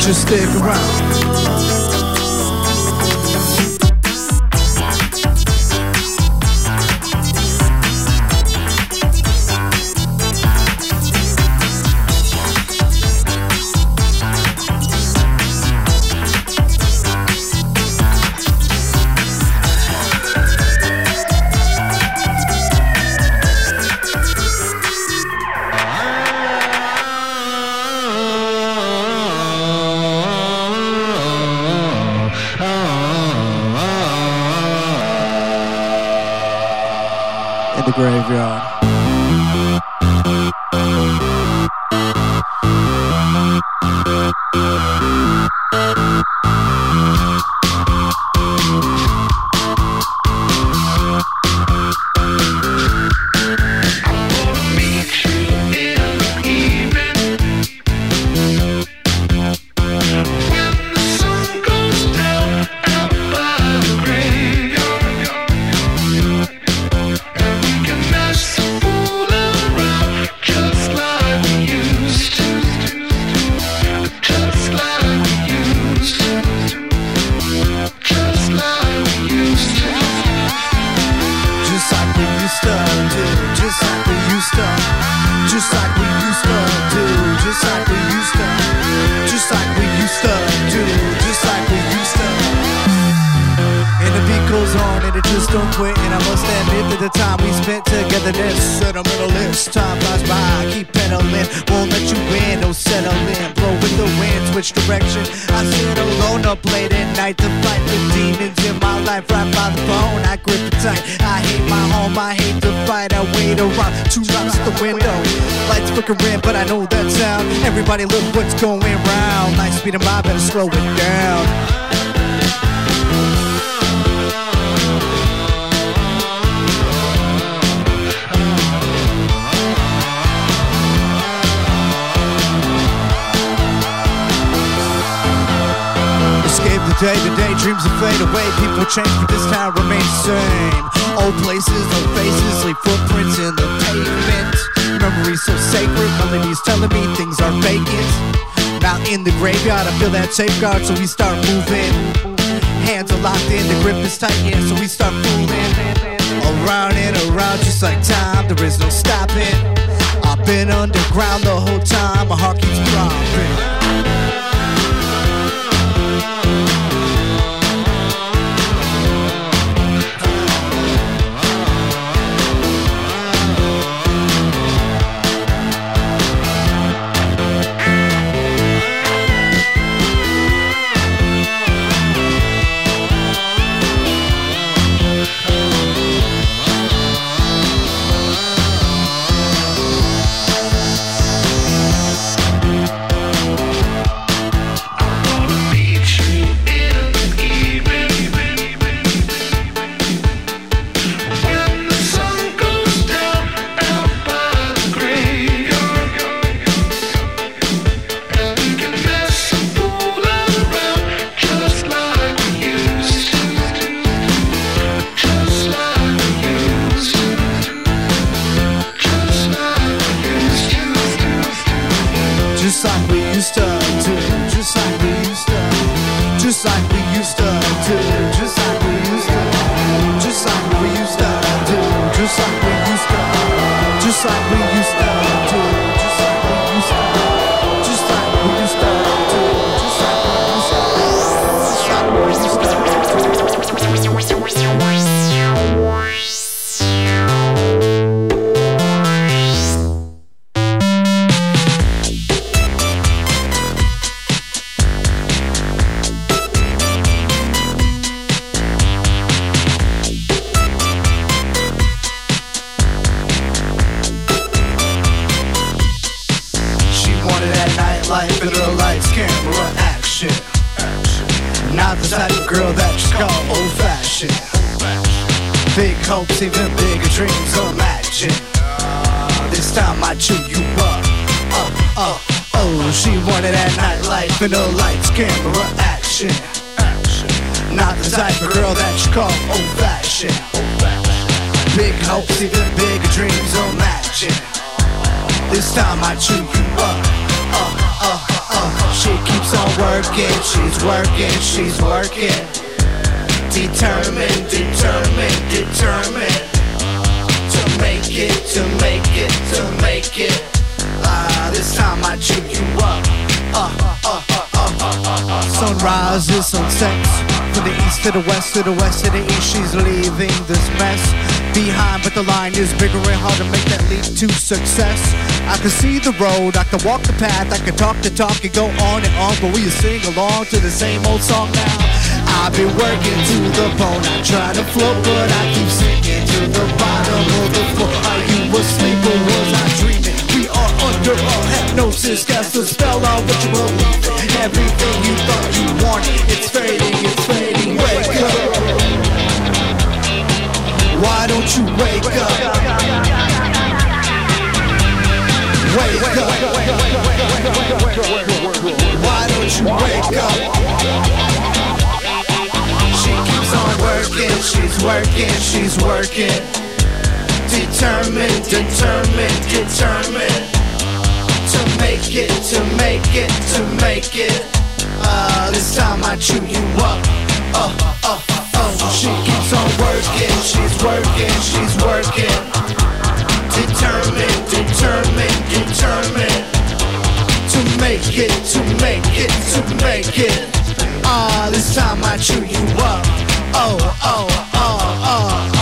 Just stick around. The graveyard. Spent togetherness, sentimentalist. Time flies by, keep pedaling, won't let you win, no settle in. Blow with the wind, switch direction. I sit alone up late at night to fight the demons in my life. Right by the phone, I grip it tight. I hate my home, I hate to fight. I wait around, two knocks at the window. Lights flickering, but I know that sound. Everybody look what's going round. Nice speed of my better slow it down. Day to day, dreams will fade away. People change, but this town remains the same. Old places, old faces, leave footprints in the pavement. Memories so sacred, melodies telling me things are vacant. Now in the graveyard, I feel that safeguard, so we start moving. Hands are locked in, the grip is tight, yeah, so we start fooling. Around and around, just like time, there is no stopping. I've been underground the whole time, my heart keeps dropping. Type of girl that you call old fashioned. Big hopes, even bigger dreams, imagine. This time I chew you up. Uh, uh, uh. She keeps on working, she's working, she's working. Determined, determined, determined. To make it, to make it, to make it. Ah, this time I chew you up. Uh, uh, uh, uh, uh, uh, uh. Sunrises, sunsets. From the east to the west, to the west to the east, she's leaving this mess behind, but the line is bigger and harder to make that leap to success. I can see the road, I can walk the path, I can talk the talk and go on and on, but we sing along to the same old song now? I've been working to the bone, I try to float, but I keep sinking to the bottom of the floor. Are you asleep or was I dreaming? Under a hypnosis, cast a spell on what you believe in. Everything you thought you wanted, it's fading, it's fading. Wake up. Why don't you wake up? Wake up. Why don't you wake up? She keeps on working, she's working, she's working. Determined, determined, determined. To make it, to make it, to make it. Uh, this time I chew you up. Uh, uh, uh. She keeps on working, she's working, she's working. Determined, determined, determined. To make it, to make it, to make it. Ah, this time I chew you up. Oh, oh, oh, oh,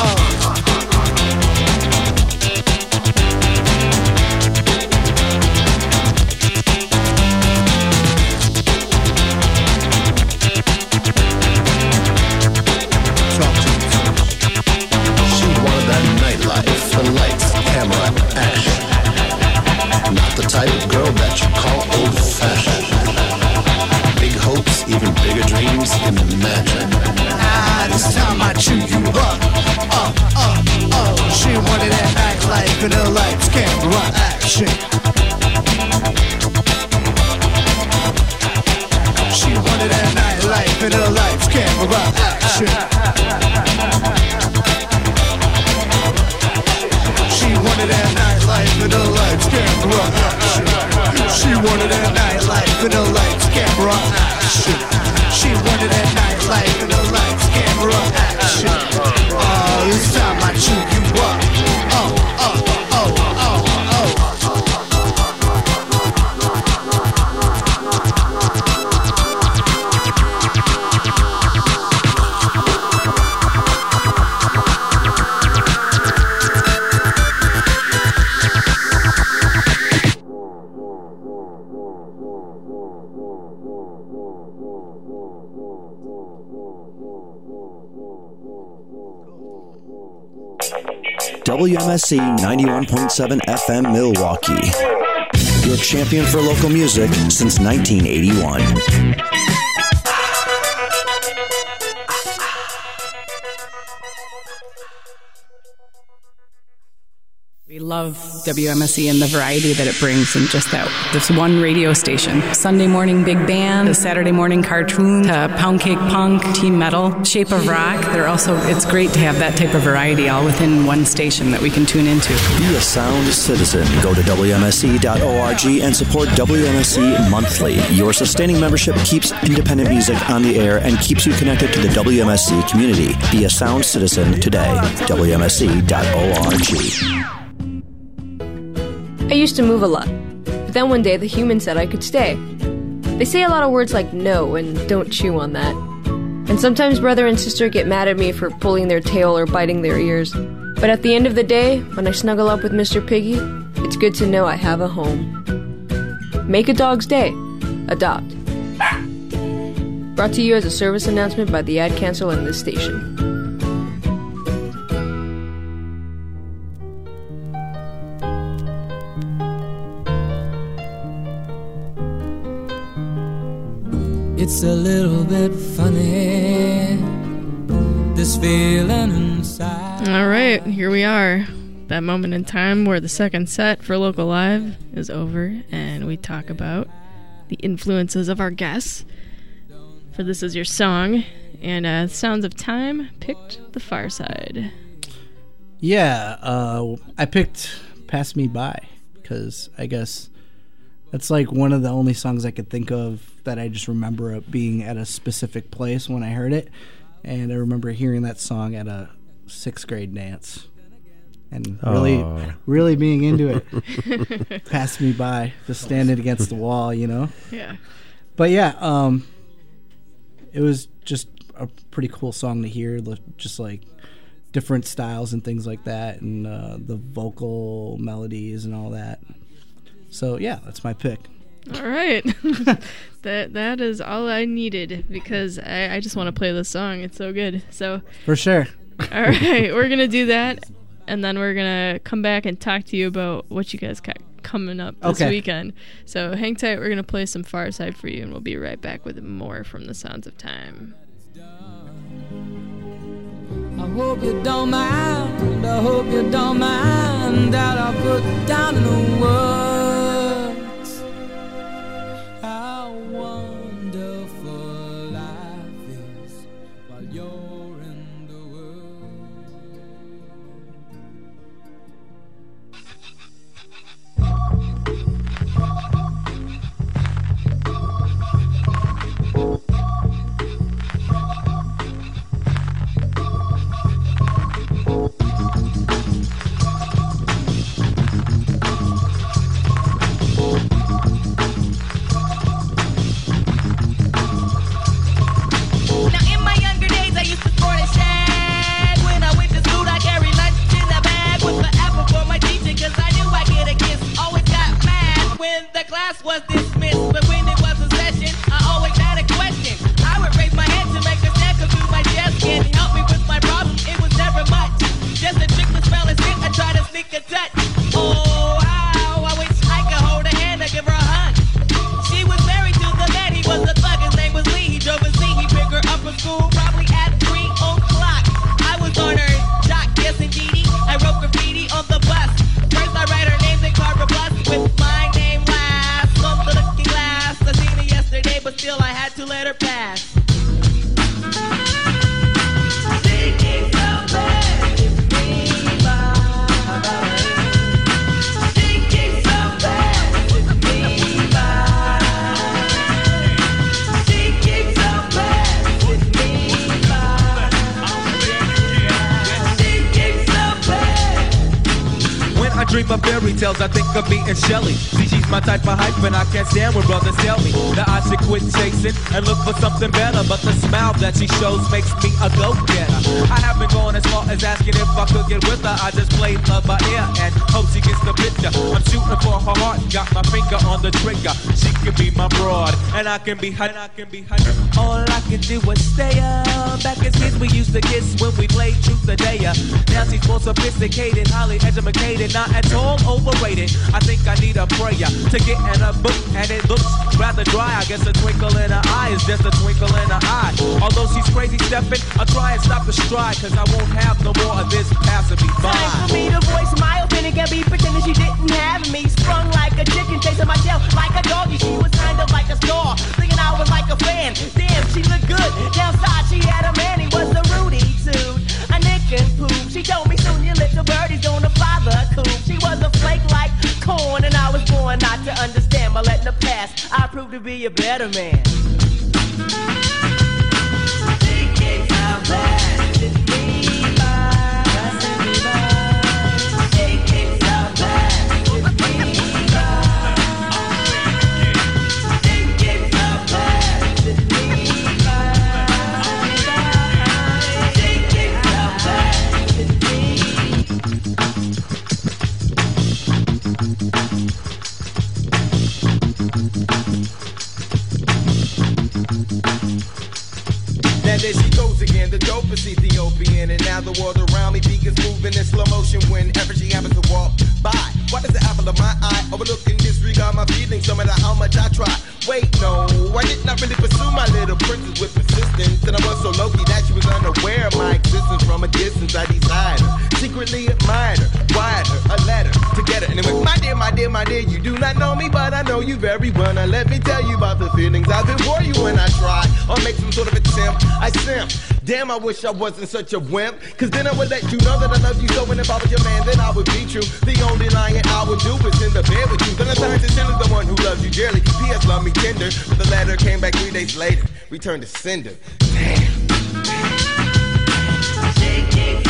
91.7 FM Milwaukee. Your champion for local music since 1981. WMSE and the variety that it brings, and just that this one radio station. Sunday morning big band, the Saturday morning cartoon, to pound cake punk, team metal, shape of rock. They're also it's great to have that type of variety all within one station that we can tune into. Be a sound citizen. Go to WMSE.org and support WMSE monthly. Your sustaining membership keeps independent music on the air and keeps you connected to the WMSE community. Be a sound citizen today. WMSE.org. I used to move a lot, but then one day the human said I could stay. They say a lot of words like no and don't chew on that. And sometimes brother and sister get mad at me for pulling their tail or biting their ears. But at the end of the day, when I snuggle up with Mr. Piggy, it's good to know I have a home. Make a dog's day. Adopt. Brought to you as a service announcement by the Ad Council and this station. It's a little bit funny, this feeling inside. All right, here we are. That moment in time where the second set for Local Live is over, and we talk about the influences of our guests. For This Is Your Song, and uh, Sounds of Time picked The Pharcyde. Yeah, uh, I picked "Pass Me By" because I guess that's like one of the only songs I could think of that I just remember it being at a specific place when I heard it, and I remember hearing that song at a sixth grade dance, and really, Oh. really being into it. "Pass Me By," just standing against the wall, you know. Yeah. But yeah, um, it was just a pretty cool song to hear, just like different styles and things like that, and uh, the vocal melodies and all that. So yeah, that's my pick. All right. that that is all I needed because I, I just want to play this song. It's so good. So For sure. All right, we're gonna do that, and then we're gonna come back and talk to you about what you guys got coming up this Okay. weekend. So hang tight. We're gonna play some Pharcyde for you, and we'll be right back with more from the Sounds of Time. I hope you don't mind, I hope you don't mind that I put down in the words she shows makes me a go-getter. I haven't gone as far as asking if I could get with her. I just play love by ear and hope she gets the picture. I'm shooting for her heart, got finger on the trigger. She can be my broad, and I can be her. And I can be her. All I can do is stay up. Back as kids, we used to kiss when we played truth or dare. Now she's more sophisticated, highly educated, not at all overrated. I think I need a prayer to get in a book, and it looks rather dry. I guess a twinkle in her eye is just a twinkle in her eye. Although she's crazy stepping, I'll try and stop the stride, cause I won't have no more of this passing me by. Time for me to voice my opinion. Can't be pretending she didn't have me. Sprung like a chicken, chasing my tail like a doggy. She was kind of like a star, thinking I was like a fan. Damn, she looked good. Downside, she had a man. He was a Rudy suit, a Nick and poop. She told me soon your little birdie's gonna fly the coop. She was a flake like corn, and I was born not to understand. But letting her pass, I proved to be a better man. Thinking so bad, Now there she goes again, the dopest Ethiopian. And now the world around me begins moving in slow motion whenever she happens to walk by. Why does the apple of my eye overlook and disregard my feelings no matter how much I try? Wait, no, I did not really pursue my little princess with persistence. And I was so low-key that she was unaware of my existence from a distance. I desired her, secretly admired her, wired her a letter to get her. And it went, my dear, my dear, my dear, you do not know me, but I know you very well. Now let me tell you about the feelings I've been for you when I try or make some sort of attempt. I simp. Damn, I wish I wasn't such a wimp. Cause then I would let you know that I love you so. And if I was your man, then I would be true. The only I would do is in the bed with you. Then I turned to Shelley, the one who loves you dearly. P.S. Love me tender. But the letter came back three days later. Returned to sender. Thinking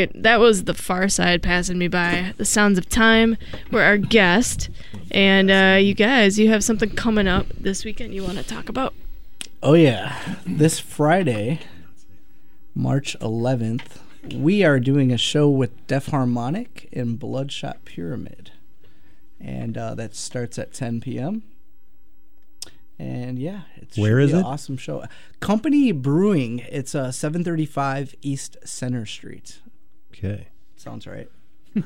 right, that was the Pharcyde passing me by. The Sounds of Time were our guest, and uh, you guys, you have something coming up this weekend you want to talk about? Oh yeah, this Friday, March 11th, we are doing a show with Deaf Harmonic and Bloodshot Pyramid, and uh, that starts at 10 p.m. And yeah, it's should Where be is an it? awesome show. Company Brewing. It's uh, 735 East Center Street. Okay. Sounds right.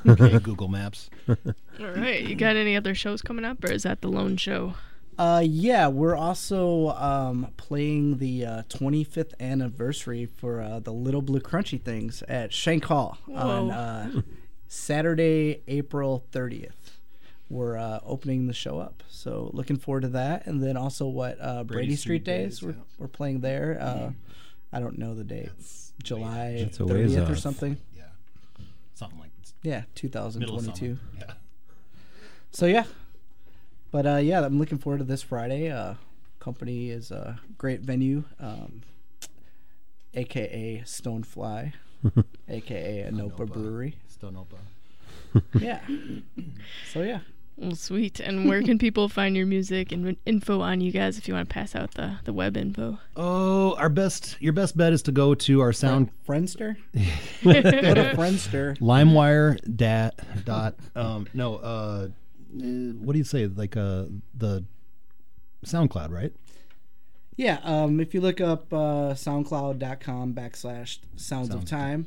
Okay, Google Maps. All right, you got any other shows coming up, or is that the lone show? Uh, yeah, we're also um, playing the uh, 25th anniversary for uh, the Little Blue Crunchy Things at Shank Hall on uh, Saturday, April 30th. We're uh, opening the show up, so looking forward to that. And then also what uh, Brady, Street, Days, we're, we're playing there. Uh, I don't know the date, July That's a 30th or off. something. Yeah, something like Yeah, 2022. Yeah. So yeah, but uh, yeah, I'm looking forward to this Friday. Uh, company is a great venue, um, aka Stonefly, aka Onopa Brewery. Stonopa. yeah. So yeah, Well, sweet. And where can people find your music and info on you guys if you want to pass out the, the web info? Oh, our best, your best bet is to go to our sound Friendster. Go to Friendster. LimeWire dat dot um no uh eh, what do you say like uh the SoundCloud right? Yeah, um, if you look up uh, SoundCloud.com backslash Sounds of Time,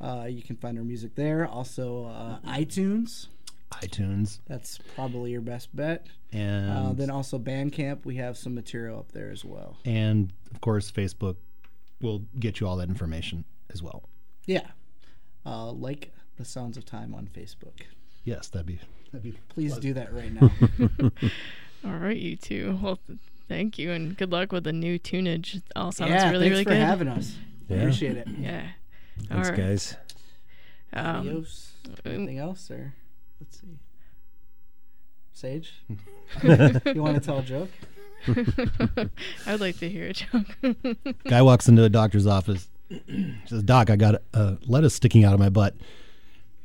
uh, you can find our music there. Also, uh, iTunes. iTunes That's probably your best bet. and Uh, then also Bandcamp. We have some material up there as well. and of course Facebook will get you all that information as well. Yeah. Uh, like the Sounds of Time on Facebook. Yes, that'd be that'd be Please do that right now. All right, you two. Well, thank you and good luck with the new tunage. It all sounds Yeah, really, thanks for good. having us. Yeah. Appreciate it. Yeah. Thanks, All right. guys. Um, Adios. Anything else, or let's see. Sage, you want to tell a joke? I'd like to hear a joke. Guy walks into a doctor's office. says, "Doc, I got a lettuce sticking out of my butt."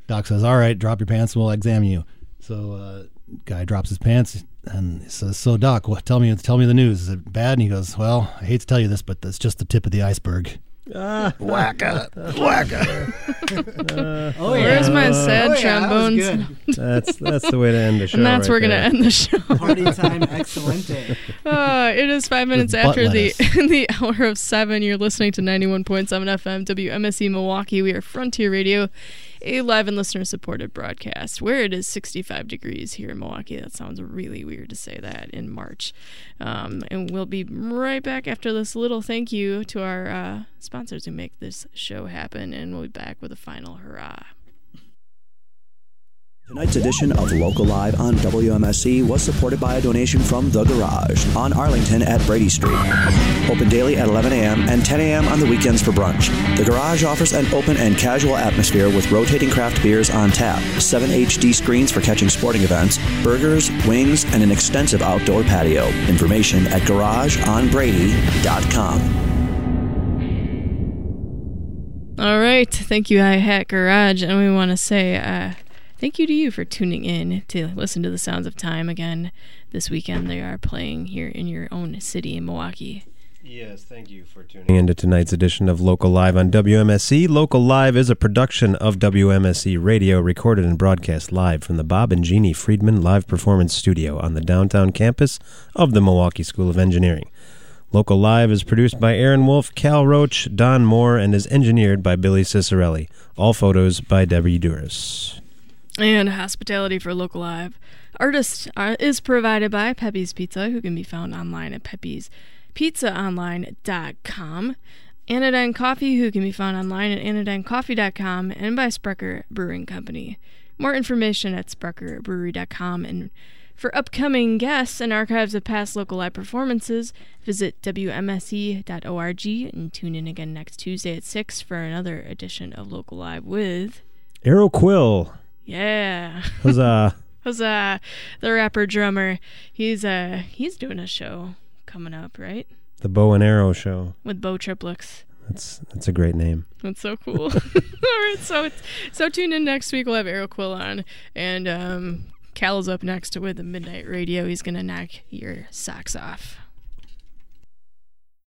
Doc says, "All right, drop your pants and we'll examine you." So, uh, guy drops his pants and he says, "So, Doc, what? Tell me, tell me the news. Is it bad?" And he goes, "Well, I hate to tell you this, but that's just the tip of the iceberg." Ah, wacka, wacka. Oh, Where's my sad Oh, yeah, that trombones? good. That's that's the way to end the show. and that's right where we're there. gonna end the show. Party time, excelente. Uh, it is five minutes butt after the lettuce. the hour of seven. You're listening to 91.7 FM WMSE Milwaukee. We are Frontier Radio, a live and listener supported broadcast where it is 65 degrees here in Milwaukee. That sounds really weird to say that in March. Um, and we'll be right back after this little thank you to our uh, sponsors who make this show happen. And we'll be back with a final hurrah. Tonight's edition of Local Live on WMSE was supported by a donation from The Garage on Arlington at Brady Street. Open daily at 11 a.m. and 10 a.m. on the weekends for brunch. The Garage offers an open and casual atmosphere with rotating craft beers on tap, 7 HD screens for catching sporting events, burgers, wings, and an extensive outdoor patio. Information at garageonbrady.com. All right. Thank you, Hi Hat Garage. And we want to say uh, thank you to you for tuning in to listen to the Sounds of Time again this weekend. They are playing here in your own city in Milwaukee. Yes, thank you for tuning into tonight's edition of Local Live on WMSE. Local Live is a production of WMSE Radio, recorded and broadcast live from the Bob and Jeannie Friedman Live Performance Studio on the downtown campus of the Milwaukee School of Engineering. Local Live is produced by Aaron Wolf, Cal Roach, Don Moore, and is engineered by Billy Cicerelli. All photos by Debbie Duras. And hospitality for Local Live. Artist uh, is provided by Pepe's Pizza, who can be found online at peppe'spizzaonline.com. Anodyne Coffee, who can be found online at anodynecoffee.com, and by Sprecher Brewing Company. More information at sprecherbrewery.com. And for upcoming guests and archives of past local live performances, visit WMSE.org and tune in again next Tuesday at 6 for another edition of Local Live with. Arrow Quill. Yeah. Huzzah. Huzzah. The rapper drummer. He's uh he's doing a show coming up, right? The Bow and Arrow Show. With bow Triplix. That's that's a great name. That's so cool. All right, so so tune in next week. We'll have Arrow Quill on, and um, Cal is up next with the Midnight Radio. He's gonna knock your socks off.